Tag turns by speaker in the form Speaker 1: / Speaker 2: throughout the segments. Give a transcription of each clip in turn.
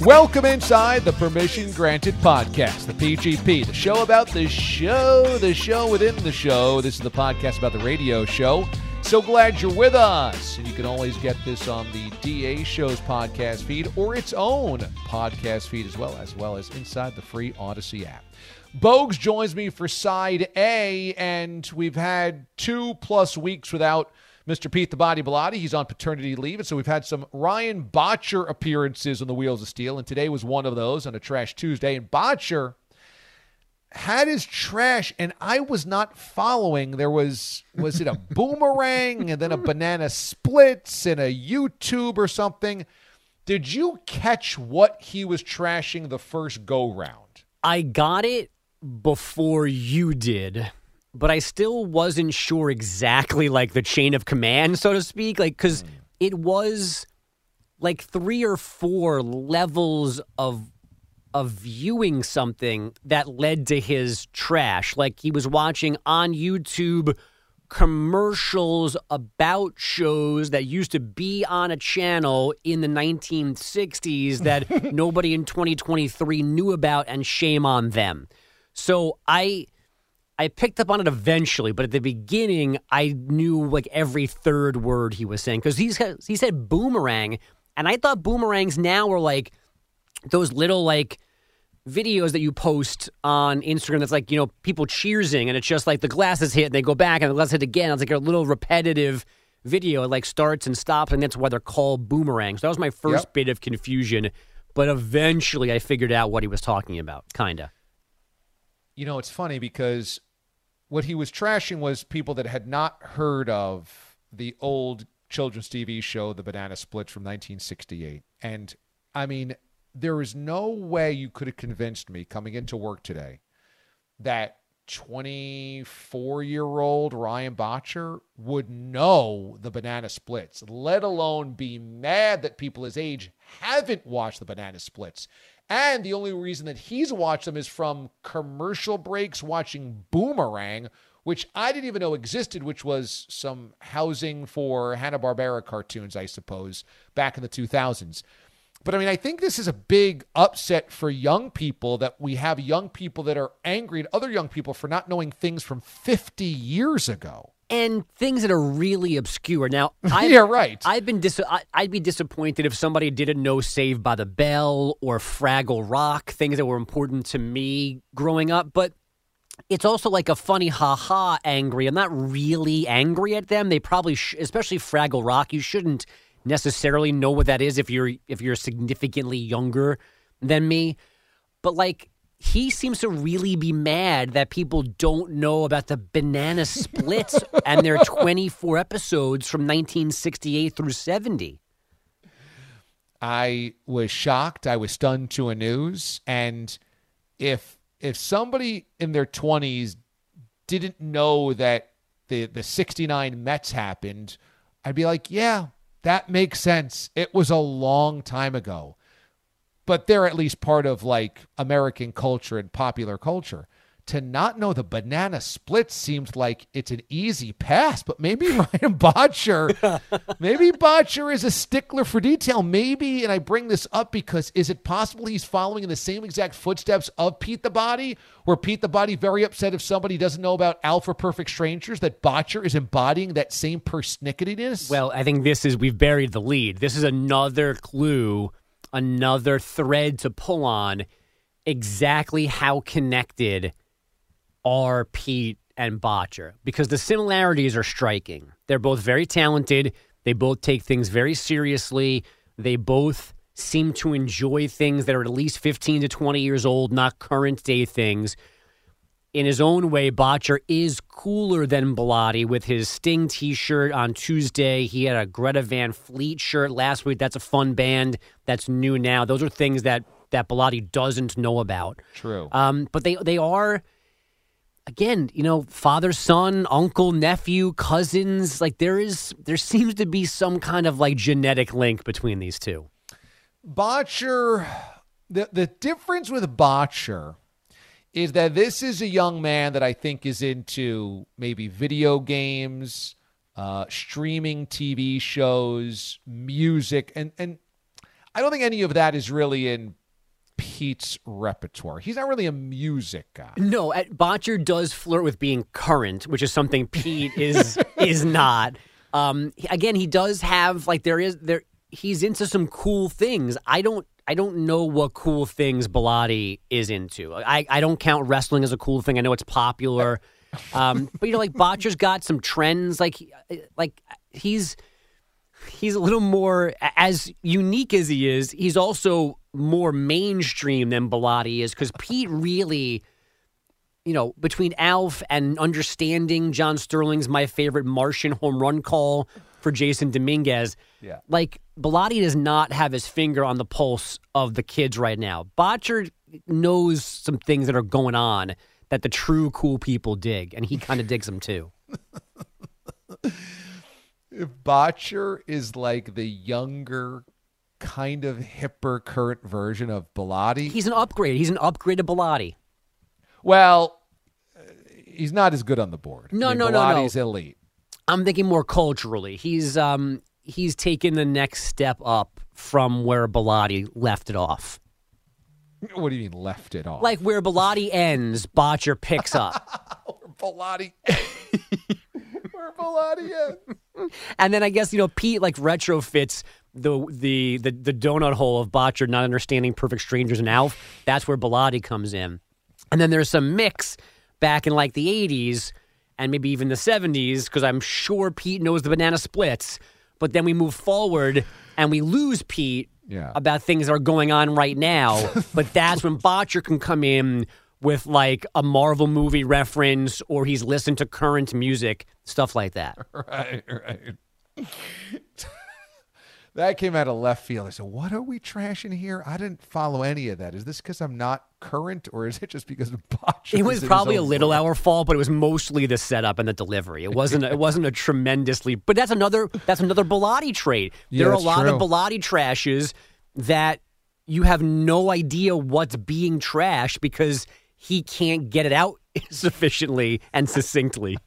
Speaker 1: Welcome inside the Permission Granted podcast, the PGP, the show about the show, the show within the show. This is the podcast about the radio show. So glad you're with us. And you can always get this on the DA Show's podcast feed or its own podcast feed as well, as well as inside the free Audacy app. Bogues joins me for side A, and we've had two plus weeks without Mr. Pete the Body Bellotti. He's on paternity leave, and so we've had some Ryan Boettcher appearances on the Wheels of Steel, and today was one of those on a Trash Tuesday. And Boettcher had his trash, and I was not following. There was was it a boomerang and then a banana splits and a YouTube or something? Did you catch what he was trashing the first go round?
Speaker 2: I got it before you did, but I still wasn't sure exactly like the chain of command, so to speak. Like, because hmm. it was like three or four levels of of viewing something that led to his trash. Like he was watching on YouTube commercials about shows that used to be on a channel in the 1960s that nobody in 2023 knew about and shame on them. So I I picked up on it eventually, but at the beginning I knew like every third word he was saying he's he said boomerang and I thought boomerangs now were like those little like videos that you post on Instagram that's like, you know, people cheersing and it's just like the glass is hit and they go back and the glass hit again. It's like a little repetitive video. It like starts and stops and that's why they're called boomerangs. So that was my first
Speaker 1: Yep.
Speaker 2: bit of confusion. But eventually I figured out what he was talking about, kinda.
Speaker 1: You know, it's funny because what he was trashing was people that had not heard of the old children's TV show, The Banana Splits from 1968. And I mean, there is no way you could have convinced me coming into work today that 24 year old Ryan Boettcher would know the Banana Splits, let alone be mad that people his age haven't watched the Banana Splits. And the only reason that he's watched them is from commercial breaks watching Boomerang, which I didn't even know existed, which was some housing for Hanna-Barbera cartoons, I suppose, back in the 2000s. But I mean, I think this is a big upset for young people that we have young people that are angry at other young people for not knowing things from 50 years ago.
Speaker 2: And things that are really obscure. Now, I,
Speaker 1: Yeah, right.
Speaker 2: I've been dis- I, I'd be disappointed if somebody didn't know Save by the Bell or Fraggle Rock, things that were important to me growing up. But it's also like a funny ha ha angry. I'm not really angry at them. They probably, sh- especially Fraggle Rock, you shouldn't necessarily know what that is if you're if you're significantly younger than me. But like he seems to really be mad that people don't know about the banana splits and their 24 episodes from 1968 through 70.
Speaker 1: I was shocked. I was stunned to a news. And if if somebody in their twenties didn't know that the the sixty nine Mets happened, I'd be like, yeah, that makes sense. It was a long time ago. But they're at least part of like American culture and popular culture. To not know the banana split seems like it's an easy pass, but maybe Ryan Boettcher, maybe Boettcher is a stickler for detail. Maybe, and I bring this up because is it possible he's following in the same exact footsteps of Pete the Body, where Pete the Body very upset if somebody doesn't know about Alpha Perfect Strangers, that Boettcher is embodying that same persnicketyness?
Speaker 2: Well, I think this is we've buried the lead. This is another clue, another thread to pull on exactly how connected are Pete and Boettcher because the similarities are striking. They're both very talented. They both take things very seriously. They both seem to enjoy things that are at least 15 to 20 years old, not current day things. In his own way, Boettcher is cooler than Bellotti with his Sting t shirt on Tuesday. He had a Greta Van Fleet shirt last week. That's a fun band that's new now. Those are things that, that Bellotti doesn't know about.
Speaker 1: True.
Speaker 2: Um, but they, they are again, you know, father, son, uncle, nephew, cousins. Like there is, there seems to be some kind of like genetic link between these two.
Speaker 1: Boettcher, the the difference with Boettcher is that this is a young man that I think is into maybe video games, uh, streaming TV shows, music, and and I don't think any of that is really in Pete's repertoire. He's not really a music guy.
Speaker 2: No, at, Boettcher does flirt with being current, which is something Pete is is not. Um, again, he does have like there is there. He's into some cool things. I don't. I don't know what cool things Bellotti is into. I, I don't count wrestling as a cool thing. I know it's popular, um, but you know, like Boettcher's got some trends. Like like he's he's a little more as unique as he is. He's also more mainstream than Bellotti is because Pete really, you know, between Alf and understanding John Sterling's my favorite Martian home run call for Jasson Dominguez.
Speaker 1: Yeah.
Speaker 2: Like Bellotti does not have his finger on the pulse of the kids right now. Boettcher knows some things that are going on that the true cool people dig, and he kind of digs them too.
Speaker 1: If Boettcher is like the younger, kind of hipper, current version of Bellotti,
Speaker 2: He's an upgrade. He's an upgrade to Bellotti.
Speaker 1: well, uh, he's not as good on the board.
Speaker 2: No,
Speaker 1: I mean,
Speaker 2: no, no, no.
Speaker 1: Bellotti's elite.
Speaker 2: I'm thinking more culturally. He's um he's taken the next step up from where Bellotti left it off.
Speaker 1: What do you mean left it off?
Speaker 2: Like where Bellotti ends, Boettcher picks up.
Speaker 1: Bellotti. Where Bellotti at?
Speaker 2: and then I guess you know Pete like retrofits the the the, the donut hole of Boettcher not understanding Perfect Strangers and Alf. That's where Bellotti comes in. And then there's some mix back in like the 80s and maybe even the 70s because I'm sure Pete knows the banana splits. But then we move forward and we lose Pete
Speaker 1: Yeah.
Speaker 2: about things that are going on right now. but that's when Boettcher can come in with like a Marvel movie reference or he's listened to current music, stuff like that.
Speaker 1: Right, right. That came out of left field. I said, "What are we trashing here?" I didn't follow any of that. Is this because I'm not current, or is it just because of Boettcher?
Speaker 2: It was probably a little our fault, but it was mostly the setup and the delivery. It wasn't. it wasn't a tremendously. But that's another. That's another Bellotti trade.
Speaker 1: Yeah,
Speaker 2: there are a lot of
Speaker 1: true.
Speaker 2: Bellotti trashes that you have no idea what's being trashed because he can't get it out sufficiently and succinctly.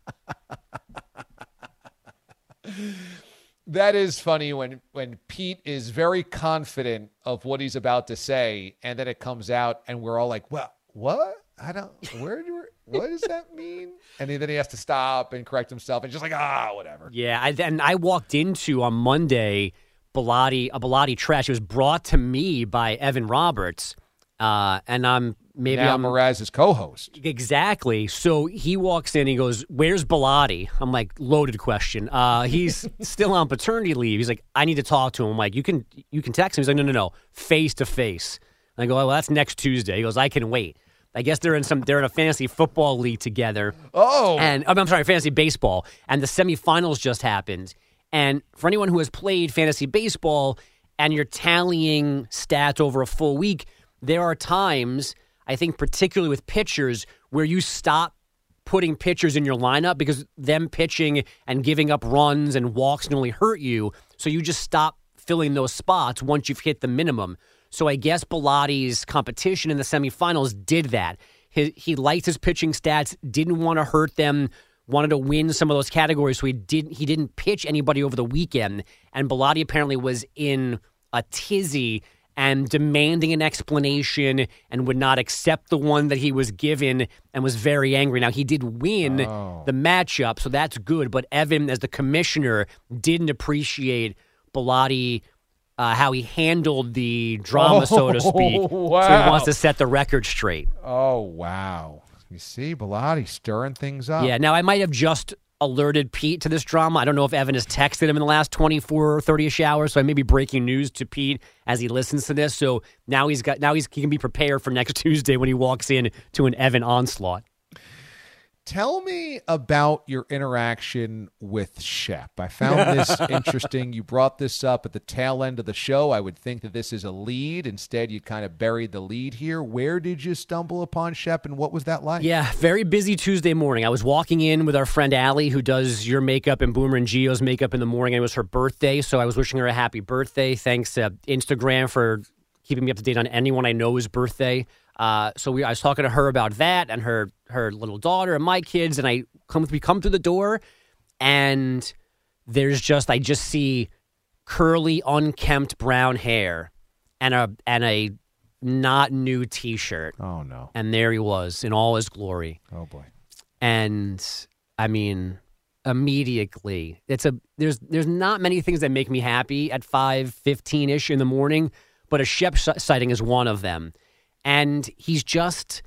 Speaker 1: That is funny when when Pete is very confident of what he's about to say, and then it comes out, and we're all like, "Well, what? I don't. Where do? You, what does that mean?" And then he has to stop and correct himself, and just like, ah, whatever.
Speaker 2: Yeah, I, and I walked into on Monday Bellotti a Bellotti trash. It was brought to me by Evan Roberts, uh, and I'm maybe
Speaker 1: now
Speaker 2: I'm
Speaker 1: Mraz's co-host.
Speaker 2: Exactly. So he walks in. He goes, "Where's Bellotti?" I'm like, loaded question. Uh, he's still on paternity leave. He's like, I need to talk to him. I'm like, you can you can text him. He's like, no, no, no, face to face. I go, well, that's next Tuesday. He goes, I can wait. I guess they're in some they're in a fantasy football league together.
Speaker 1: Oh,
Speaker 2: And I'm I'm sorry, fantasy baseball. And the semifinals just happened. And for anyone who has played fantasy baseball and you're tallying stats over a full week, there are times, I think particularly with pitchers, where you stop putting pitchers in your lineup because them pitching and giving up runs and walks can only hurt you. So you just stop filling those spots once you've hit the minimum. So I guess Bellotti's competition in the semifinals did that. He, he liked his pitching stats, didn't want to hurt them, wanted to win some of those categories. So he didn't he didn't pitch anybody over the weekend. And Bellotti apparently was in a tizzy and demanding an explanation and would not accept the one that he was given and was very angry. Now, he did win the matchup, so that's good. But Evan, as the commissioner, didn't appreciate Bellotti. Uh, how he handled the drama, so to speak. So he wants to set the record straight.
Speaker 1: Oh wow! You see, Bellotti stirring things up.
Speaker 2: Yeah, now I might have just alerted Pete to this drama. I don't know if Evan has texted him in the last 24 or 30ish hours, so I may be breaking news to Pete as he listens to this. So now he's got now he's he can be prepared for next Tuesday when he walks in to an Evan onslaught.
Speaker 1: Tell me about your interaction with Shep. I found this interesting. You brought this up at the tail end of the show. I would think that this is a lead. Instead, you kind of buried the lead here. Where did you stumble upon Shep, and what was that like?
Speaker 2: Yeah, very busy Tuesday morning. I was walking in with our friend Allie, who does your makeup and Boomer and Geo's makeup in the morning. And it was her birthday, so I was wishing her a happy birthday. Thanks to Instagram for keeping me up to date on anyone I know's birthday. Uh, so we, I was talking to her about that and her her little daughter and my kids, and I come we come through the door, and there's just I just see curly, unkempt brown hair and a and a not new T-shirt,
Speaker 1: Oh no.
Speaker 2: and there he was in all his glory.
Speaker 1: Oh boy.
Speaker 2: And I mean, immediately, it's a there's there's not many things that make me happy at five fifteen ish in the morning, but a Shep sighting is one of them. And he's just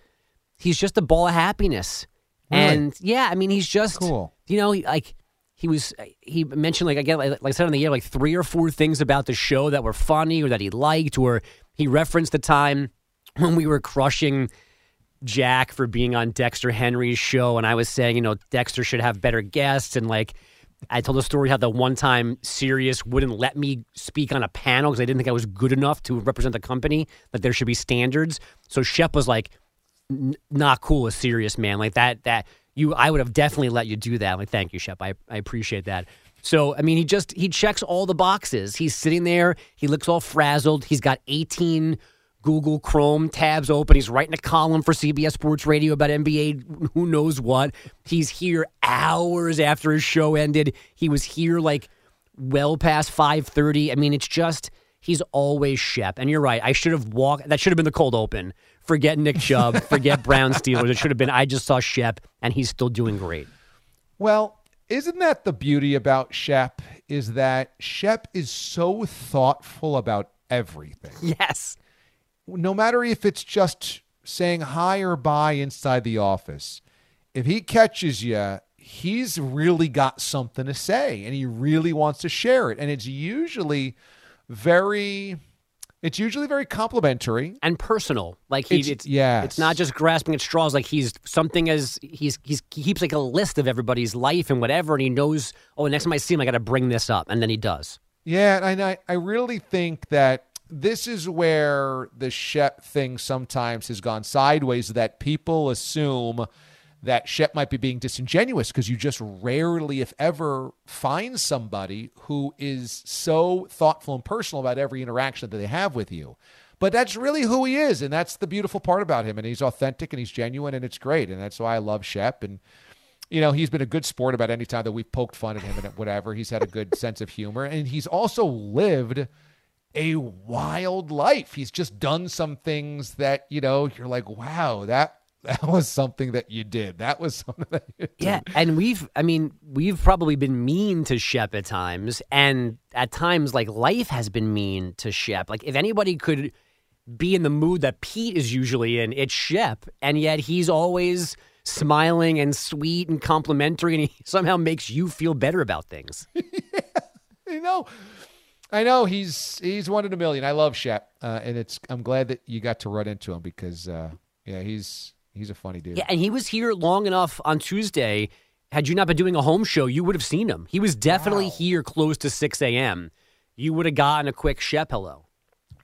Speaker 2: he's just a ball of happiness.
Speaker 1: Really?
Speaker 2: And yeah, I mean, he's just
Speaker 1: Cool.
Speaker 2: You know, he, like he was he mentioned like again like, like I said on the air like three or four things about the show that were funny or that he liked or he referenced the time when we were crushing Jack for being on Dexter Henry's show, and I was saying, you know, Dexter should have better guests, and like I told a story how the one time Sirius wouldn't let me speak on a panel because I didn't think I was good enough to represent the company. That there should be standards. So Shep was like, "N- not cool, a serious man like that. That you, I would have definitely let you do that. I'm like, thank you, Shep. I I appreciate that. So I mean, he just he checks all the boxes. He's sitting there. He looks all frazzled. He's got 18 Google Chrome tabs open. He's writing a column for CBS Sports Radio about NBA, who knows what. He's here hours after his show ended. He was here like well past 5:30. I mean, it's just he's always Shep. And you're right. I should have walked that should have been the cold open. Forget Nick Chubb, forget Brown Steelers. It should have been I just saw Shep and he's still doing great.
Speaker 1: Well, isn't that the beauty about Shep? Is that Shep is so thoughtful about everything.
Speaker 2: Yes.
Speaker 1: No matter if it's just saying hi or bye inside the office, if he catches you, he's really got something to say and he really wants to share it. And it's usually very it's usually very complimentary.
Speaker 2: and personal. Like he,
Speaker 1: It's-
Speaker 2: it's,
Speaker 1: yes.
Speaker 2: it's not just grasping at straws. Like he's something as he's he's he keeps like a list of everybody's life and whatever, and he knows. Oh, next time I see him, I got to bring this up, and then he does.
Speaker 1: Yeah, and I I really think that this is where the Shep thing sometimes has gone sideways that people assume that Shep might be being disingenuous because you just rarely, if ever, find somebody who is so thoughtful and personal about every interaction that they have with you. But that's really who he is, and that's the beautiful part about him. And he's authentic and he's genuine, and it's great. And that's why I love Shep. And you know, he's been a good sport about any time that we've poked fun at him and whatever. He's had a good sense of humor, and he's also lived a wild life. He's just done some things that you know you're like, wow, that that was something that you did. That was something that you did.
Speaker 2: Yeah, and we've I mean we've probably been mean to Shep at times, and at times like life has been mean to Shep. Like if anybody could be in the mood that Pete is usually in, it's Shep, and yet he's always smiling and sweet and complimentary, and he somehow makes you feel better about things.
Speaker 1: You know. I know he's he's one in a million. I love Shep, uh, and it's I'm glad that you got to run into him because uh, yeah, he's he's a funny dude.
Speaker 2: Yeah, and he was here long enough on Tuesday. Had you not been doing a home show, you would have seen him. He was definitely here close to 6 a.m. You would have gotten a quick Shep hello.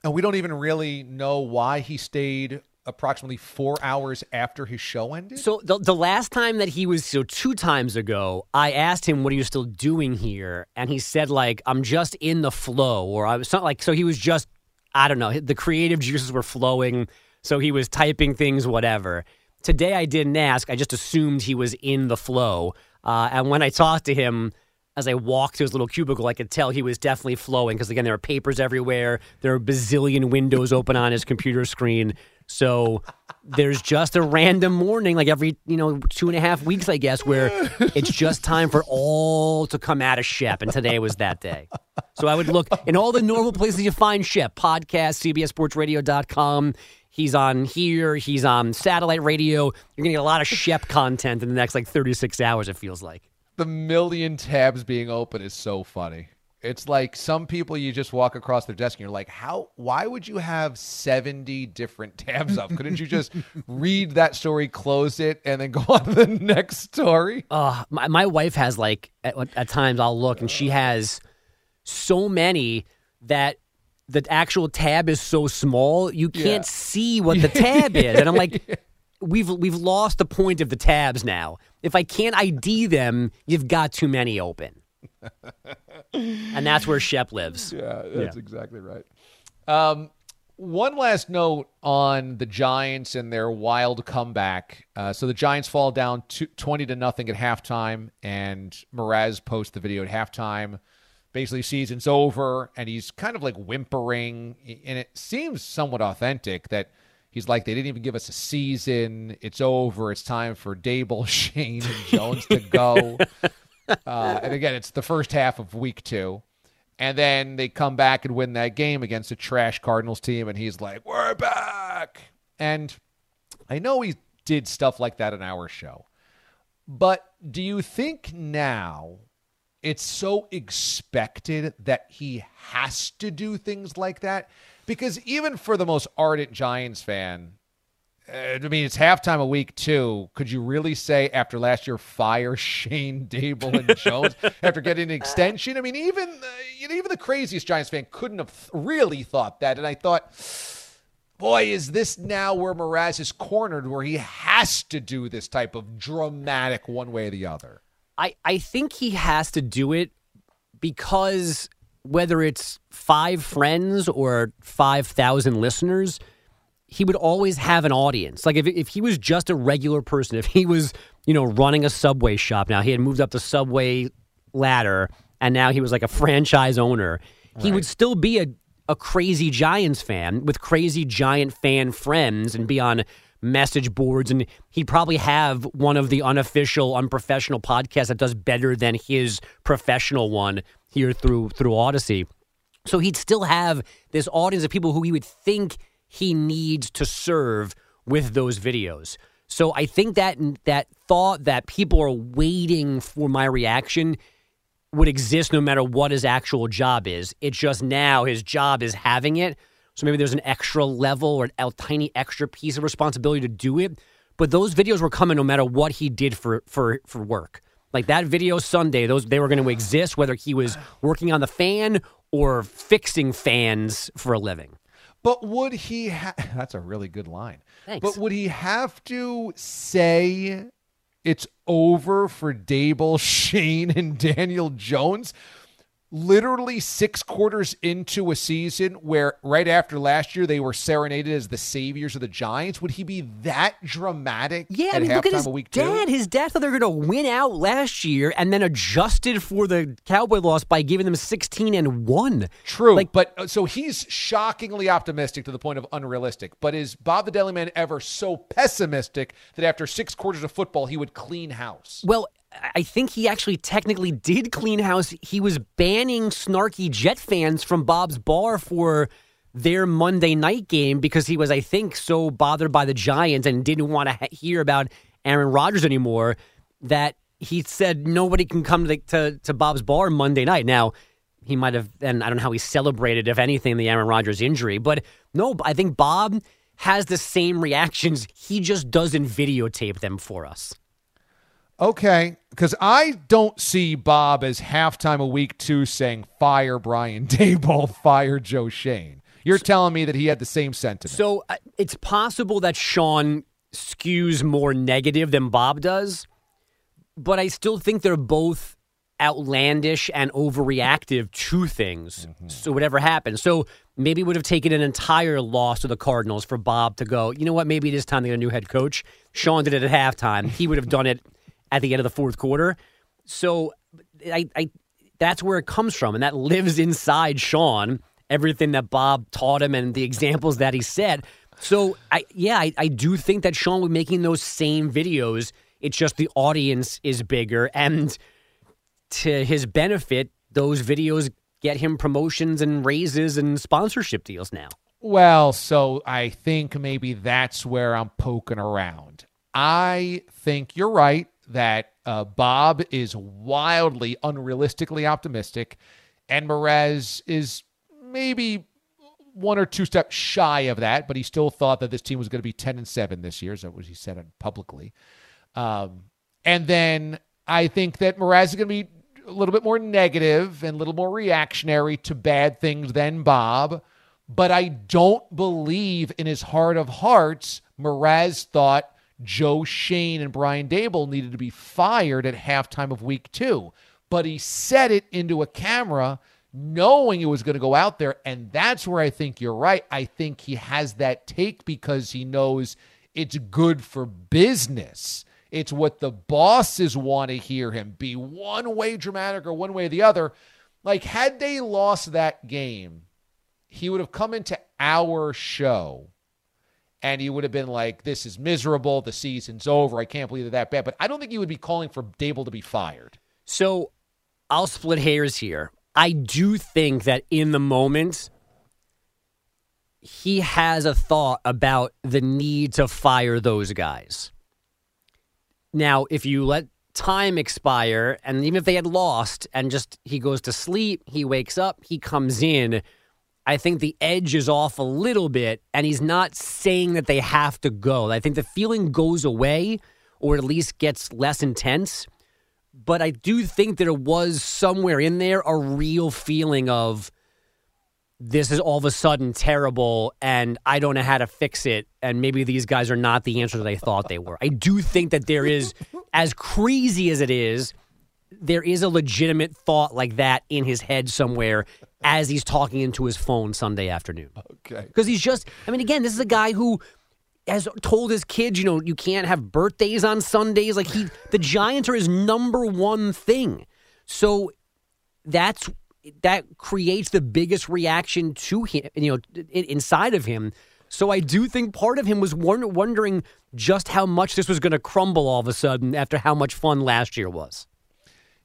Speaker 1: And we don't even really know why he stayed approximately four hours after his show ended.
Speaker 2: So the, the last time that he was, so two times ago, I asked him, what are you still doing here? And he said, like, I'm just in the flow, or I was not like, so he was just I don't know. The creative juices were flowing, so he was typing things, whatever. Today I didn't ask. I just assumed he was in the flow. Uh, and when I talked to him, as I walked to his little cubicle, I could tell he was definitely flowing because, again, there are papers everywhere. There are bazillion windows open on his computer screen. So there's just a random morning, like every, you know, two and a half weeks, I guess, where it's just time for all to come out of Shep. And today was that day. So I would look in all the normal places you find Shep podcast, CBSSportsRadio.com. He's on here. He's on satellite radio. You're going to get a lot of Shep content in the next like 36 hours, it feels like.
Speaker 1: The million tabs being open is so funny. It's like some people you just walk across their desk and you're like, how, why would you have 70 different tabs up? Couldn't you just read that story, close it, and then go on to the next story?
Speaker 2: Uh, my, my wife has like, at, at times I'll look and she has so many that the actual tab is so small you can't
Speaker 1: Yeah.
Speaker 2: see what the tab is and i'm like we've we've lost the point of the tabs now if i can't id them you've got too many open and that's where shep lives
Speaker 1: Yeah, that's exactly right. Um, one last note on the Giants and their wild comeback. Uh, so the Giants fall down to 20 to nothing at halftime, and Mraz posts the video at halftime. Basically, season's over, and he's kind of like whimpering, and it seems somewhat authentic that he's like, they didn't even give us a season. It's over. It's time for Daboll, Schoen, and Jones to go. Uh, and again, it's the first half of week two. And then they come back and win that game against a trash Cardinals team. And he's like, we're back. And I know he did stuff like that in our show. But do you think now it's so expected that he has to do things like that? Because even for the most ardent Giants fan, I mean, it's halftime a week too. Could you really say after last year, fire Schoen Daboll and Jones after getting an extension? I mean, even uh, you know, even the craziest Giants fan couldn't have really thought that. And I thought, boy, is this now where Mraz is cornered, where he has to do this type of dramatic one way or the other?
Speaker 2: I, I think he has to do it because whether it's five friends or 5,000 listeners, he would always have an audience. Like if, if he was just a regular person, if he was, you know, running a Subway shop now, he had moved up the Subway ladder and now he was like a franchise owner, he would still be a, a crazy Giants fan with crazy Giant fan friends and be on message boards and he'd probably have one of the unofficial unprofessional podcasts that does better than his professional one here through through Audacy. So he'd still have this audience of people who he would think he needs to serve with those videos. So I think that that thought that people are waiting for my reaction would exist no matter what his actual job is. It's just now his job is having it. So maybe there's an extra level or a tiny extra piece of responsibility to do it. But those videos were coming no matter what he did for for for work. Like that video Sunday, those they were going to exist whether he was working on the fan or fixing fans for a living.
Speaker 1: But would he? Ha- That's a really good line.
Speaker 2: Thanks.
Speaker 1: But would he have to say it's over for Daboll, Schoen, and Daniel Jones? Literally six quarters into a season where right after last year they were serenaded as the saviors of the Giants. Would he be that dramatic
Speaker 2: Yeah, I mean, look at his
Speaker 1: week
Speaker 2: dad.
Speaker 1: two?
Speaker 2: His dad thought they were going to win out last year, and then adjusted for the Cowboy loss by giving them sixteen and one.
Speaker 1: True,
Speaker 2: Like-
Speaker 1: but uh, so he's shockingly optimistic to the point of unrealistic. But is Bob the Deli Man ever so pessimistic that after six quarters of football he would clean house?
Speaker 2: Well, I think he actually technically did clean house. He was banning snarky Jet fans from Bob's Bar for their Monday night game because he was, I think, so bothered by the Giants and didn't want to hear about Aaron Rodgers anymore that he said nobody can come to, to to Bob's Bar Monday night. Now, he might have, and I don't know how he celebrated, if anything, the Aaron Rodgers injury, but no, I think Bob has the same reactions. He just doesn't videotape them for us.
Speaker 1: Okay, because I don't see Bob as halftime a week two saying fire Brian Daboll, fire Joe Schoen. You're telling me that he had the same sentiment.
Speaker 2: So uh, it's possible that Sean skews more negative than Bob does, but I still think they're both outlandish and overreactive to things. So whatever happened. So maybe it would have taken an entire loss to the Cardinals for Bob to go, you know what, maybe it is time to get a new head coach. Sean did it at halftime. He would have done it at the end of the fourth quarter. So I, I that's where it comes from, and that lives inside Sean. Everything that Bob taught him and the examples that he said. So I yeah, I, I do think that Sean was making those same videos. It's just the audience is bigger, and to his benefit, those videos get him promotions and raises and sponsorship deals now.
Speaker 1: Well, so I think maybe that's where I'm poking around. I think you're right that uh, Bob is wildly unrealistically optimistic, and Perez is maybe one or two steps shy of that, but he still thought that this team was going to be 10 and 7 this year. Is that what he said publicly? Um, and then I think that Mraz is going to be a little bit more negative and a little more reactionary to bad things than Bob. But I don't believe in his heart of hearts, Mraz thought Joe Schoen and Brian Daboll needed to be fired at halftime of week two. But he said it into a camera knowing it was going to go out there. And that's where I think you're right. I think he has that take because he knows it's good for business. It's what the bosses want to hear him be one way dramatic or one way or the other. Like, had they lost that game, he would have come into our show and he would have been like, This is miserable. The season's over. I can't believe they're that bad. But I don't think he would be calling for Daboll to be fired.
Speaker 2: So I'll split hairs here. I do think that in the moment, he has a thought about the need to fire those guys. Now, if you let time expire, and even if they had lost, and just he goes to sleep, he wakes up, he comes in, I think the edge is off a little bit, and he's not saying that they have to go. I think the feeling goes away, or at least gets less intense. But I do think there was somewhere in there a real feeling of this is all of a sudden terrible and I don't know how to fix it. And maybe these guys are not the answer that I thought they were. I do think that there is, as crazy as it is, there is a legitimate thought like that in his head somewhere as he's talking into his phone Sunday afternoon.
Speaker 1: Okay.
Speaker 2: Because he's just, I mean, again, this is a guy who has told his kids, you know, you can't have birthdays on Sundays. Like he, the Giants are his number one thing. So that's that creates the biggest reaction to him, you know, inside of him. So I do think part of him was wondering just how much this was going to crumble all of a sudden after how much fun last year was.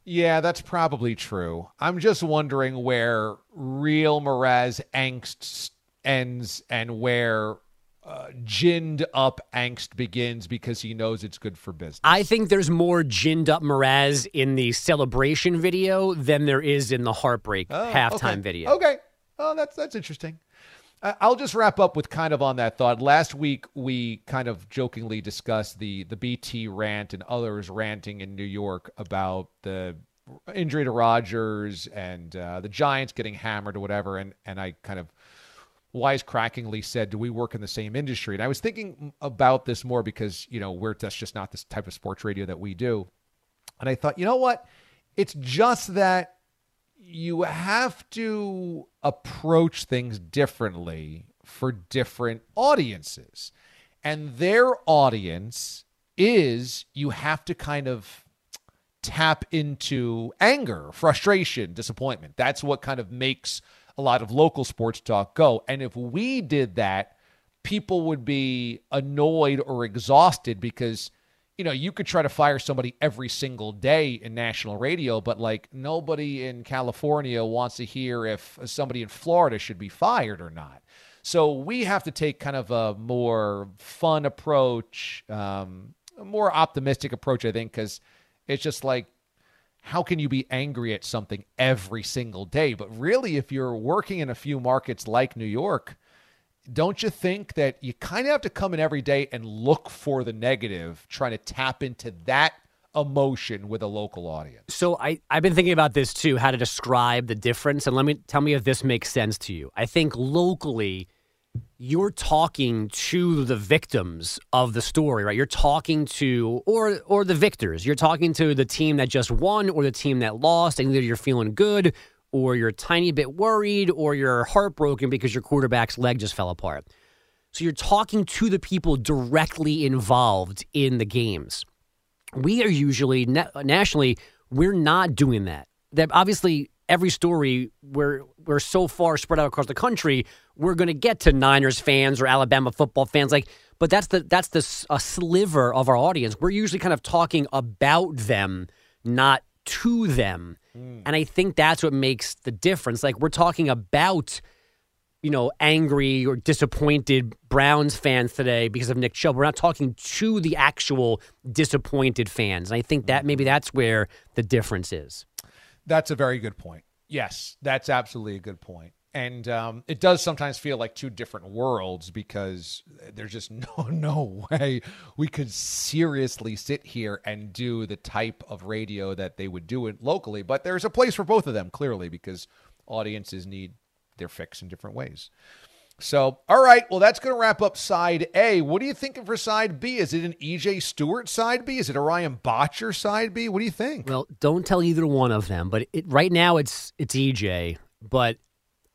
Speaker 1: Yeah, that's probably true. I'm just wondering where real Mraz angst ends and where uh, ginned up angst begins because he knows it's good for business.
Speaker 2: I think there's more ginned up Mraz in the celebration video than there is in the heartbreak
Speaker 1: Oh,
Speaker 2: halftime
Speaker 1: okay.
Speaker 2: video.
Speaker 1: Okay. Oh, that's that's interesting. I'll just wrap up with kind of on that thought. Last week we kind of jokingly discussed the the BT rant and others ranting in New York about the injury to Rodgers and uh, the Giants getting hammered or whatever, and and I kind of wisecrackingly said, "Do we work in the same industry?" And I was thinking about this more because you know we're that's just not this type of sports radio that we do, and I thought, you know what? It's just that you have to approach things differently for different audiences. And their audience is you have to kind of tap into anger, frustration, disappointment. That's what kind of makes a lot of local sports talk go. And if we did that, people would be annoyed or exhausted because you know, you could try to fire somebody every single day in national radio, but like nobody in California wants to hear if somebody in Florida should be fired or not. So we have to take kind of a more fun approach, um, a more optimistic approach, I think, because it's just like, how can you be angry at something every single day? But really, if you're working in a few markets like New York, don't you think that you kind of have to come in every day and look for the negative, trying to tap into that emotion with a local audience?
Speaker 2: So I, I've been thinking about this too, how to describe the difference. And let me tell me if this makes sense to you. I think locally, you're talking to the victims of the story, right? You're talking to or or the victors. You're talking to the team that just won or the team that lost, and either you're feeling good or you're a tiny bit worried or you're heartbroken because your quarterback's leg just fell apart. So you're talking to the people directly involved in the games. We are usually nationally we're not doing that. That obviously every story we're we're so far spread out across the country, we're going to get to Niners fans or Alabama football fans like but that's the that's the a sliver of our audience. We're usually kind of talking about them, not to them. And I think that's what makes the difference. Like we're talking about you know, angry or disappointed Browns fans today because of Nick Chubb. We're not talking to the actual disappointed fans. And I think that maybe that's where the difference is.
Speaker 1: That's a very good point. Yes, that's absolutely a good point. And um, it does sometimes feel like two different worlds because there's just no no way we could seriously sit here and do the type of radio that they would do it locally. But there's a place for both of them clearly because audiences need their fix in different ways. So, all right, well, that's going to wrap up side A. What are you thinking for side B? Is it an EJ Stewart side B? Is it a Ryan Boettcher side B? What do you think?
Speaker 2: Well, don't tell either one of them, but it, right now it's it's EJ. But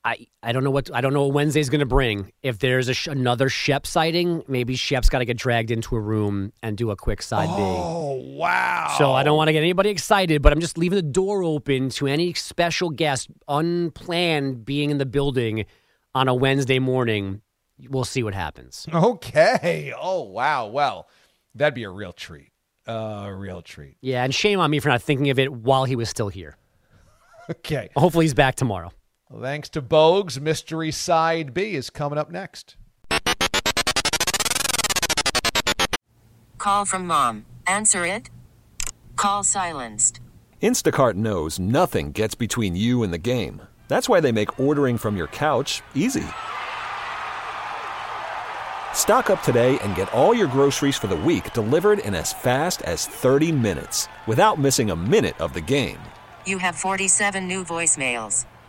Speaker 2: I I don't know what I don't know what Wednesday's going to bring. If there's a, another Shep sighting, maybe Shep's got to get dragged into a room and do a quick side
Speaker 1: oh,
Speaker 2: B.
Speaker 1: Oh wow!
Speaker 2: So I don't want to get anybody excited, but I'm just leaving the door open to any special guest unplanned being in the building on a Wednesday morning. We'll see what happens.
Speaker 1: Okay. Oh, wow. Well, that'd be a real treat. A uh, real treat.
Speaker 2: Yeah, and shame on me for not thinking of it while he was still here.
Speaker 1: Okay.
Speaker 2: Hopefully he's back tomorrow.
Speaker 1: Well, thanks to Bogues, Mystery Side B is coming up next.
Speaker 3: Call from mom. Answer it. Call silenced.
Speaker 4: Instacart knows nothing gets between you and the game. That's why they make ordering from your couch easy. Stock up today and get all your groceries for the week delivered in as fast as 30 minutes without missing a minute of the game.
Speaker 3: You have 47 new voicemails.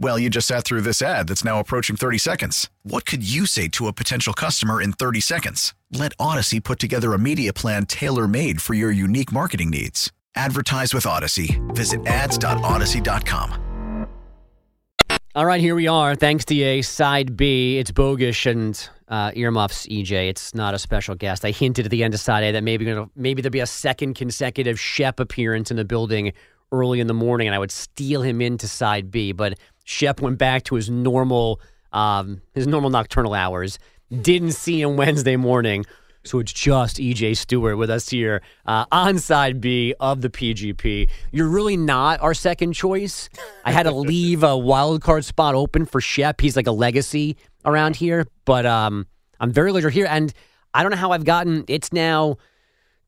Speaker 5: Well, you just sat through this ad that's now approaching 30 seconds. What could you say to a potential customer in 30 seconds? Let Audacy put together a media plan tailor made for your unique marketing needs. Advertise with Audacy. Visit ads.audacy.com.
Speaker 2: All right, here we are. Thanks to a side B. It's bogus and uh, earmuffs. EJ. It's not a special guest. I hinted at the end of side A that maybe gonna, maybe there'll be a second consecutive Shep appearance in the building early in the morning, and I would steal him into side B. But Shep went back to his normal um, his normal nocturnal hours. Didn't see him Wednesday morning. So it's just EJ Stewart with us here uh, on side B of the PGP. You're really not our second choice. I had to leave a wild card spot open for Shep. He's like a legacy around here, but um, I'm very glad you're here. And I don't know how I've gotten. It's now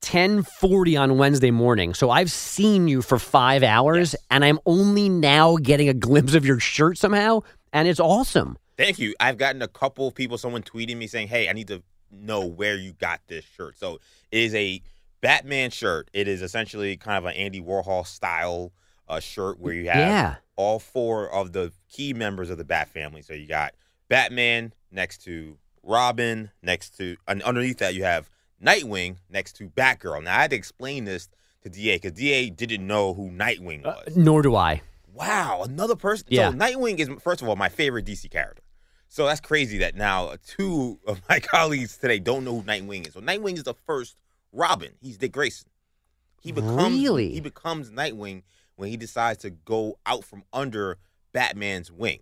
Speaker 2: 10:40 on Wednesday morning. So I've seen you for five hours, yes. and I'm only now getting a glimpse of your shirt somehow, and it's awesome.
Speaker 6: Thank you. I've gotten a couple of people, someone tweeting me saying, "Hey, I need to know where you got this shirt. So it is a Batman shirt. It is essentially kind of an Andy Warhol style uh, shirt where you have
Speaker 2: yeah.
Speaker 6: all four of the key members of the Bat family. So you got Batman next to Robin, next to and underneath that you have Nightwing next to Batgirl. Now I had to explain this to DA because DA didn't know who Nightwing uh, was.
Speaker 2: Uh, nor do I.
Speaker 6: Wow, another person. Yeah. So Nightwing is first of all my favorite DC character. So that's crazy that now two of my colleagues today don't know who Nightwing is. So Nightwing is the first Robin. He's Dick Grayson. He becomes
Speaker 2: Really?
Speaker 6: he becomes Nightwing when he decides to go out from under Batman's wing.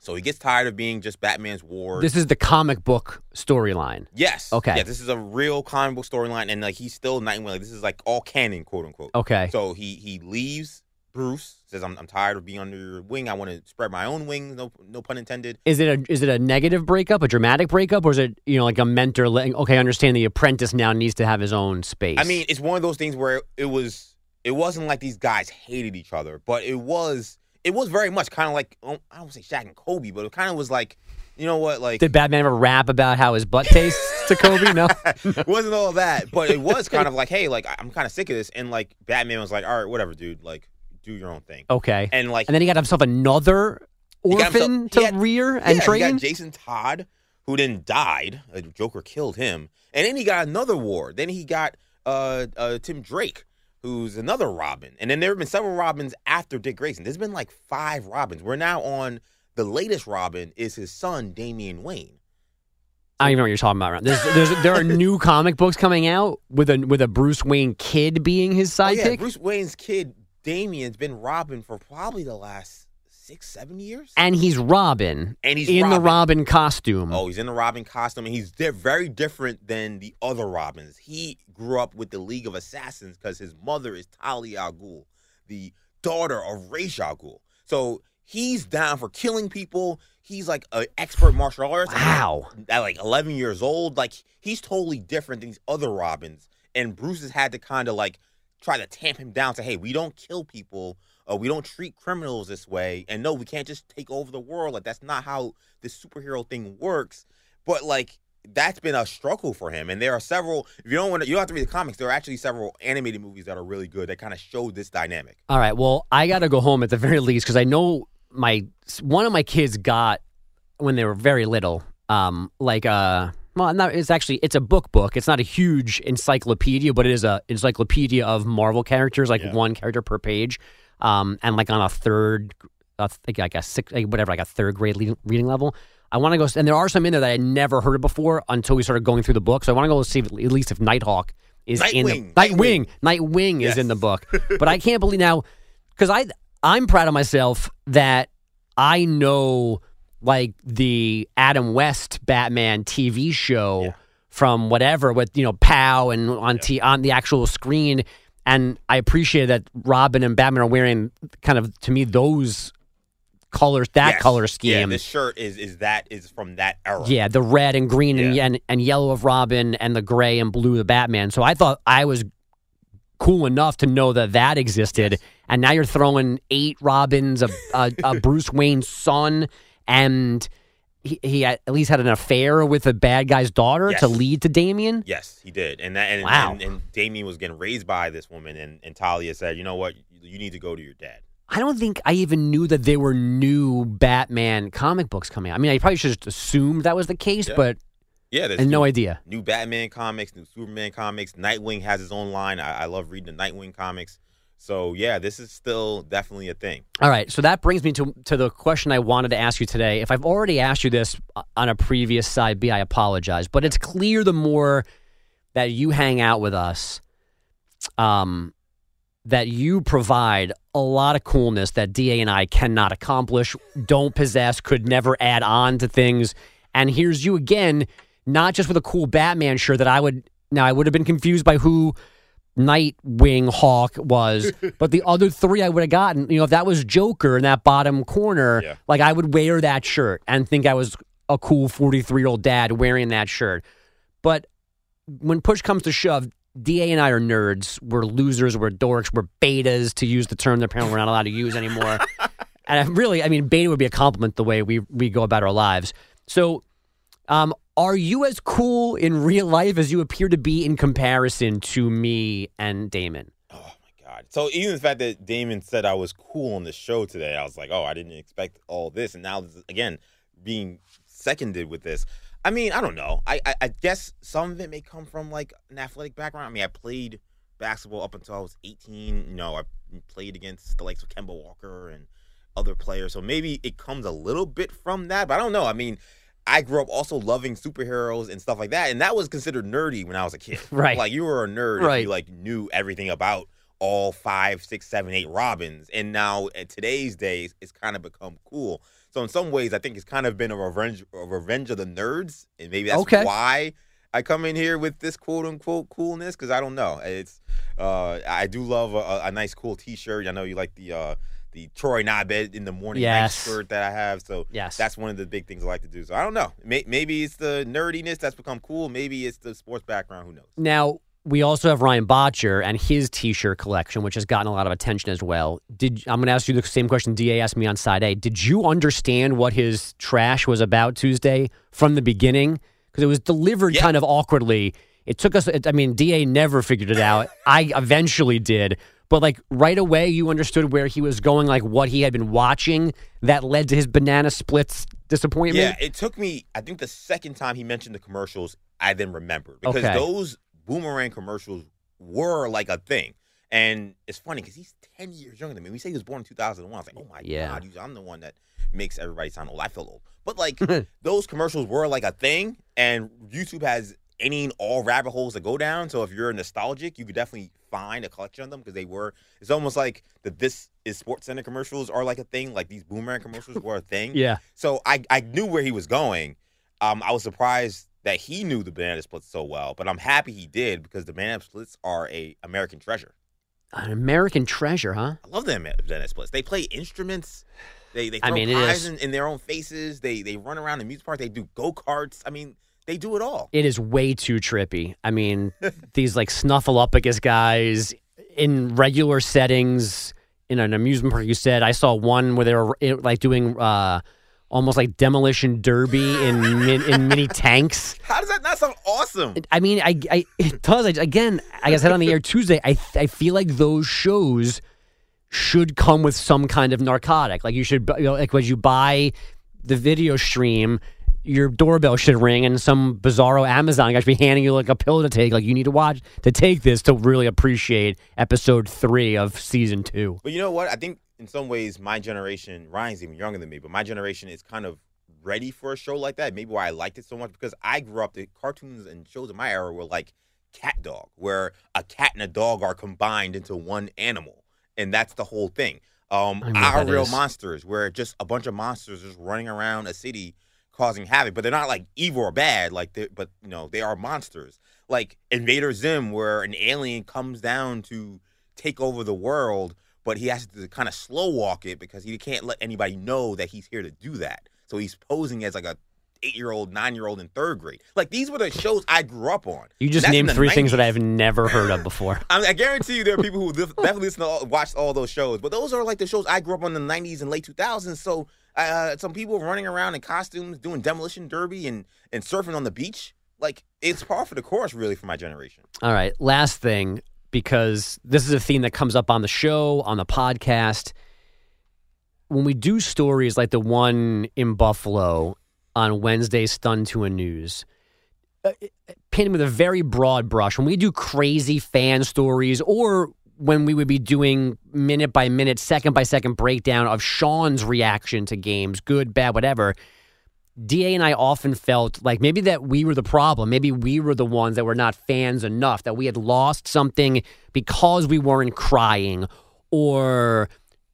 Speaker 6: So he gets tired of being just Batman's ward.
Speaker 2: This is the comic book storyline.
Speaker 6: yes.
Speaker 2: Okay.
Speaker 6: Yeah, this is a real comic book storyline, and like he's still Nightwing. Like this is like all canon, quote unquote.
Speaker 2: Okay.
Speaker 6: So he he leaves Bruce. Says I'm I'm tired of being under your wing. I want to spread my own wings. No no pun intended.
Speaker 2: Is it a is it a negative breakup, a dramatic breakup, or is it you know like a mentor? letting- Okay, I understand the apprentice now needs to have his own space.
Speaker 6: I mean, it's one of those things where it was it wasn't like these guys hated each other, but it was it was very much kind of like oh, I don't say Shaq and Kobe, but it kind of was like you know what like
Speaker 2: did Batman ever rap about how his butt tastes to Kobe? No.
Speaker 6: it wasn't all that, but it was kind of like hey, like I'm kind of sick of this, and like Batman was like all right, whatever, dude, like do your own thing.
Speaker 2: Okay.
Speaker 6: And like
Speaker 2: and then he got himself another orphan
Speaker 6: himself-
Speaker 2: to
Speaker 6: had-
Speaker 2: rear
Speaker 6: yeah,
Speaker 2: and
Speaker 6: He
Speaker 2: train.
Speaker 6: got Jason Todd, who then died. Uh, Joker killed him, and then he got another war. Then he got uh, uh, Tim Drake, who's another Robin. And then there have been several Robins after Dick Grayson. There's been like five Robins. We're now on the latest Robin is his son Damian Wayne.
Speaker 2: I don't even know what you're talking about. There's, there's, there are new comic books coming out with a with a Bruce Wayne kid being his
Speaker 6: Oh,
Speaker 2: sidekick.
Speaker 6: yeah, Bruce Wayne's kid Damian's been Robin for probably the last six, seven years.
Speaker 2: and he's Robin.
Speaker 6: And he's
Speaker 2: in the
Speaker 6: Robin.
Speaker 2: Robin costume.
Speaker 6: Oh, he's in the Robin costume, and he's they're very different than the other Robins. He grew up with the League of Assassins because his mother is Talia al Ghul, the daughter of Ra's al Ghul. So he's down for killing people. He's like an expert martial artist.
Speaker 2: Wow.
Speaker 6: At like 11 years old, like he's totally different than these other Robins. And Bruce has had to kind of like try to tamp him down. Say, hey, we don't kill people. Uh, we don't treat criminals this way. And no, we can't just take over the world. Like that's not how this superhero thing works. But like that's been a struggle for him. And there are several. If you don't want you don't have to read the comics. There are actually several animated movies that are really good that kind of show this dynamic.
Speaker 2: All right. Well, I got to go home at the very least because I know my one of my kids got when they were very little, um, like uh well, not, it's actually it's a book book. It's not a huge encyclopedia, but it is a encyclopedia of Marvel characters, like one character per page, um, and like on a third, like a six, like whatever, like a third grade reading level. I want to go, and there are some in there that I never heard of before until we started going through the book. So I want to go see if, at least if Nighthawk is in the
Speaker 6: Nightwing,
Speaker 2: Nightwing, Nightwing is in the book. but I can't believe now because I I'm proud of myself that I know like the Adam West Batman TV show from whatever with you know Pow and on t- on the actual screen, and I appreciate that Robin and Batman are wearing kind of to me those colors that
Speaker 6: Yes.
Speaker 2: color
Speaker 6: Yeah,
Speaker 2: scheme.
Speaker 6: this shirt is is that is from that era.
Speaker 2: Yeah, the red and green and, and and yellow of Robin and the gray and blue of Batman. So I thought I was cool enough to know that that existed. And now you're throwing eight Robins, a, a, a Bruce Wayne's son, and he, he at least had an affair with a bad guy's daughter
Speaker 6: Yes.
Speaker 2: to lead to Damien.
Speaker 6: Yes, he did, and that and,
Speaker 2: Wow.
Speaker 6: and, and Damien was getting raised by this woman, and, and Talia said, "You know what? You, need to go to your dad."
Speaker 2: I don't think I even knew that there were new Batman comic books coming out. I mean, I probably should have just assumed that was the case,
Speaker 6: Yeah.
Speaker 2: but
Speaker 6: Yeah, there's
Speaker 2: had no idea.
Speaker 6: New Batman comics, new Superman comics. Nightwing has his own line. I, I love reading the Nightwing comics. So yeah, this is still definitely a thing.
Speaker 2: All right, so that brings me to to the question I wanted to ask you today. If I've already asked you this on a previous side B, I apologize, but it's clear the more that you hang out with us, um, that you provide a lot of coolness that Da and I cannot accomplish, don't possess, could never add on to things. And here's you again, not just with a cool Batman shirt that I would now I would have been confused by who Nightwing Hawk was, but the other three I would have gotten. You know, if that was Joker in that bottom corner, like I would wear that shirt and think I was a cool 43 year old dad wearing that shirt. But when push comes to shove, DA and I are nerds. We're losers. We're dorks. We're betas, to use the term that apparently we're not allowed to use anymore. and I really, I mean, beta would be a compliment the way we we go about our lives. So, um, are you as cool in real life as you appear to be in comparison to me and Damon?
Speaker 6: Oh my god. So even the fact that Damon said I was cool on the show today, I was like, oh, I didn't expect all this, and now again being seconded with this. I mean, I don't know. I, I I guess some of it may come from like an athletic background. I mean, I played basketball up until I was 18. You know, I played against the likes of Kemba Walker and other players, so maybe it comes a little bit from that. But I don't know. I mean, I grew up also loving superheroes and stuff like that, and that was considered nerdy when I was a kid.
Speaker 2: Right.
Speaker 6: Like you were a nerd if
Speaker 2: Right.
Speaker 6: you like knew everything about all five, six, seven, eight Robins. And now at today's days, it's kind of become cool. So in some ways, I think it's kind of been a revenge, a revenge of the nerds, and maybe that's
Speaker 2: Okay.
Speaker 6: why I come in here with this quote unquote coolness because I don't know. It's uh, I do love a, a nice cool T-shirt. I know you like the uh, the Troy Knobhead in the morning
Speaker 2: Yes.
Speaker 6: shirt that I have. So
Speaker 2: Yes.
Speaker 6: that's one of the big things I like to do. So I don't know. May- Maybe it's the nerdiness that's become cool. Maybe it's the sports background. Who knows?
Speaker 2: Now, we also have Ryan Boettcher and his T-shirt collection, which has gotten a lot of attention as well. Did I'm going to ask you the same question Da asked me on side A. Did you understand what his trash was about Tuesday from the beginning? Because it was delivered kind of awkwardly. It took us. I mean, Da never figured it out. I eventually did, but like right away, you understood where he was going, like what he had been watching. That led to his banana splits disappointment.
Speaker 6: Yeah, it took me. I think the second time he mentioned the commercials, I then remembered because
Speaker 2: Okay.
Speaker 6: those boomerang commercials were like a thing. And it's funny because he's ten years younger than me. We say he was born in two thousand and one. I was like, oh my
Speaker 2: Yeah.
Speaker 6: god, I'm the one that makes everybody sound old. I feel old, but like those commercials were like a thing, and YouTube has any and all rabbit holes that go down. So if you're nostalgic, you could definitely find a collection of them because they were. It's almost like the this is Sports Center commercials are like a thing. Like these boomerang commercials were a thing.
Speaker 2: Yeah.
Speaker 6: So I I knew where he was going. Um, I was surprised that he knew the banana splits so well, but I'm happy he did because the banana splits are a American treasure.
Speaker 2: An American treasure, huh?
Speaker 6: I love them banana splits. They play instruments. They they
Speaker 2: I
Speaker 6: throw
Speaker 2: mean,
Speaker 6: pies in, in their own faces. They they run around the music park. They do go karts. I mean, they do it all.
Speaker 2: It is way too trippy. I mean, these like snuffleupagus guys in regular settings in an amusement park. You said I saw one where they were eh, like doing uh, almost like demolition derby in min, in mini tanks.
Speaker 6: How does that not sound awesome?
Speaker 2: I mean, I, I it does. I, again, I said on the air Tuesday, I I feel like those shows should come with some kind of narcotic. Like you should, you know, like when you buy the video stream, your doorbell should ring, and some bizarro Amazon guy should be handing you like a pill to take. Like you need to watch to take this to really appreciate episode three of season two.
Speaker 6: But you know what? I think in some ways, my generation, Ryan's even younger than me, but my generation is kind of ready for a show like that. Maybe why I liked it so much because I grew up, the cartoons and shows in my era were like Cat Dog, where a cat and a dog are combined into one animal. And that's the whole thing. Um, Our Real
Speaker 2: is.
Speaker 6: Monsters, where just a bunch of monsters just running around a city causing havoc, but they're not like evil or bad, like they but you know, they are monsters. Like Invader Zim, where an alien comes down to take over the world, but he has to kind of slow walk it because he can't let anybody know that he's here to do that. So he's posing as like a eight year old, nine year old in third grade. Like these were the shows I grew up on.
Speaker 2: You just named three things that I've never heard of before.
Speaker 6: I, mean, I guarantee you there are people who definitely listen to all, watched all those shows, but those are like the shows I grew up on in the '90s and late 2000s. So uh, some people running around in costumes doing demolition derby and and surfing on the beach, like it's par for the course, really, for my generation.
Speaker 2: All right, last thing, because this is a theme that comes up on the show, on the podcast. When we do stories like the one in Buffalo on Wednesday, Stun to a News, uh, painted with a very broad brush, when we do crazy fan stories or when we would be doing minute by minute, second by second breakdown of Sean's reaction to games, good, bad, whatever, DA and I often felt like maybe that we were the problem. Maybe we were the ones that were not fans enough, that we had lost something because we weren't crying or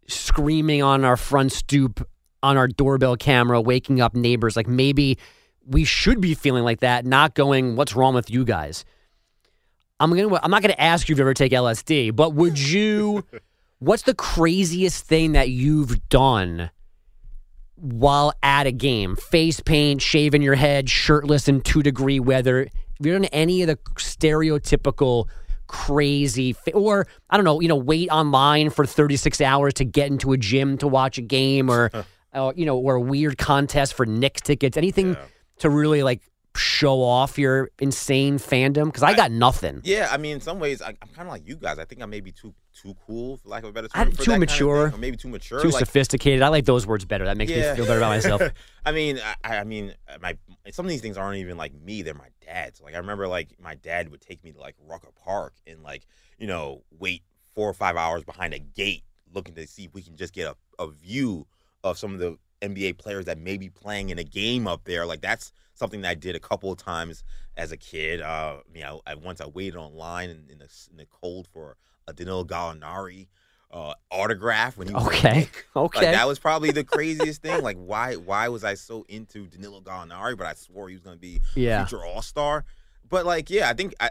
Speaker 2: screaming on our front stoop on our doorbell camera, waking up neighbors. Like maybe we should be feeling like that, not going, what's wrong with you guys? I'm gonna I'm not gonna ask you if you ever take LSD, but would you what's the craziest thing that you've done while at a game? Face paint, shaving your head, shirtless in two degree weather. Have you done any of the stereotypical crazy, or I don't know, you know, wait online for 36 hours to get into a gym to watch a game, or uh, you know, or a weird contest for Knicks tickets? Anything to really like show off your insane fandom? Because I got nothing.
Speaker 6: Yeah, I mean, in some ways, I, I'm kind of like you guys. I think I may be too too cool, for lack of a better term. For
Speaker 2: too
Speaker 6: that kind of
Speaker 2: mature.
Speaker 6: maybe too mature.
Speaker 2: Too
Speaker 6: like,
Speaker 2: sophisticated. I like those words better. That makes me feel better about myself.
Speaker 6: I mean, I, I mean, uh, my some of these things aren't even like me; they're my dad's. Like I remember, like my dad would take me to like Rucker Park and like you know wait four or five hours behind a gate, looking to see if we can just get a, a view of some of the NBA players that may be playing in a game up there. Like that's something that I did a couple of times as a kid. Uh, you know, I once I waited online in, in, the, in the cold for a Danilo Gallinari uh, autograph when he was
Speaker 2: Okay. Okay.
Speaker 6: Like, that was probably the craziest thing. Like why why was I so into Danilo Gallinari? But I swore he was going to be
Speaker 2: Yeah.
Speaker 6: a future All Star. But like, yeah, I think I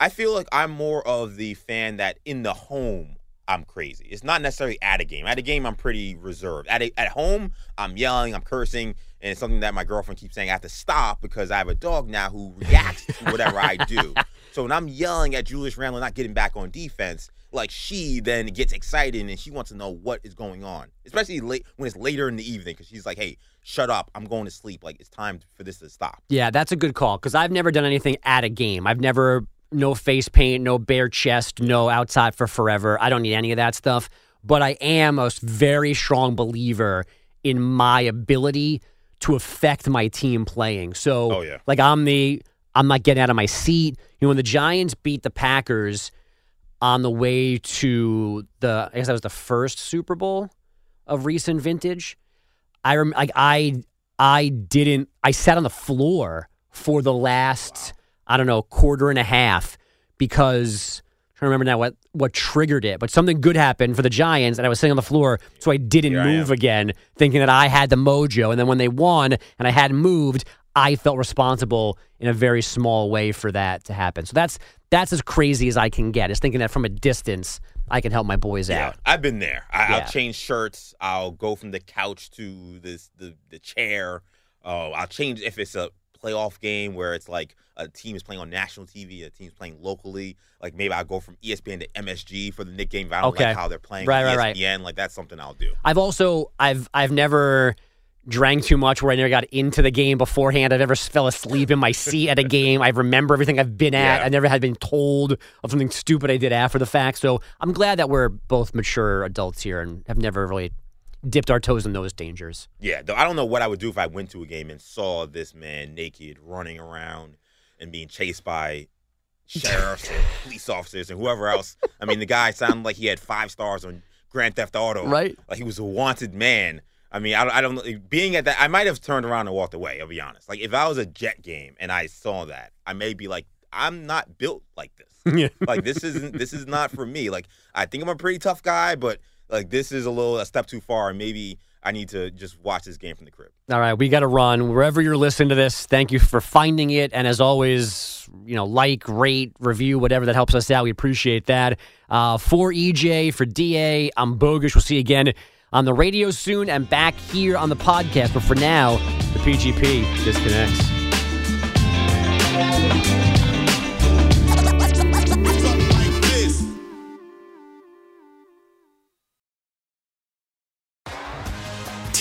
Speaker 6: I feel like I'm more of the fan that in the home I'm crazy. It's not necessarily at a game. At a game, I'm pretty reserved. At a, at home, I'm yelling, I'm cursing, and it's something that my girlfriend keeps saying I have to stop because I have a dog now who reacts to whatever I do. So when I'm yelling at Julius Randle not getting back on defense, like she then gets excited and she wants to know what is going on, especially late when it's later in the evening because she's like, "Hey, shut up! I'm going to sleep. Like it's time for this to stop."
Speaker 2: Yeah, that's a good call because I've never done anything at a game. I've never no face paint, no bare chest, no outside for forever. I don't need any of that stuff. But I am a very strong believer in my ability to affect my team playing. So,
Speaker 6: Oh, yeah.
Speaker 2: like I'm the I'm not getting out of my seat. You know, when the Giants beat the Packers on the way to the I guess that was the first Super Bowl of recent vintage. I rem- like I I didn't I sat on the floor for the last I don't know quarter and a half because I'm trying to remember now what what triggered it, but something good happened for the Giants, and I was sitting on the floor, so I didn't
Speaker 6: Here
Speaker 2: move
Speaker 6: am.
Speaker 2: again, thinking that I had the mojo. And then when they won and I hadn't moved, I felt responsible in a very small way for that to happen. So that's that's as crazy as I can get. Is thinking that from a distance I can help my boys
Speaker 6: Yeah,
Speaker 2: out.
Speaker 6: I've been there. I,
Speaker 2: Yeah.
Speaker 6: I'll change shirts. I'll go from the couch to this the the chair. Oh, I'll change if it's a playoff game where it's like a team is playing on national TV, a team's playing locally. Like maybe I'll go from ESPN to MSG for the Knick game. If I don't
Speaker 2: Okay.
Speaker 6: like how they're playing.
Speaker 2: Right,
Speaker 6: on E
Speaker 2: right, right.
Speaker 6: Like that's something I'll do.
Speaker 2: I've also I've I've never drank too much where I never got into the game beforehand. I've never fell asleep in my seat at a game. I remember everything I've been at.
Speaker 6: Yeah.
Speaker 2: I never had been told of something stupid I did after the fact. So I'm glad that we're both mature adults here and have never really dipped our toes in those dangers.
Speaker 6: Yeah, though I don't know what I would do if I went to a game and saw this man naked running around and being chased by sheriffs and police officers and whoever else. I mean, the guy sounded like he had five stars on Grand Theft Auto.
Speaker 2: Right.
Speaker 6: Like he was a wanted man. I mean, I, don't- I don't know. Being at that, I might have turned around and walked away. I'll be honest. Like if I was a Jet game and I saw that, I may be like, I'm not built like this.
Speaker 2: Yeah.
Speaker 6: like this isn't this is not for me. Like I think I'm a pretty tough guy, but like this is a little a step too far, maybe I need to just watch this game from the crib.
Speaker 2: All right, we got to run. Wherever you're listening to this, thank you for finding it. And as always, you know, like, rate, review, whatever that helps us out. We appreciate that. Uh, for EJ, for DA, I'm Bogusch. We'll see you again on the radio soon and back here on the podcast. But for now, the PGP disconnects.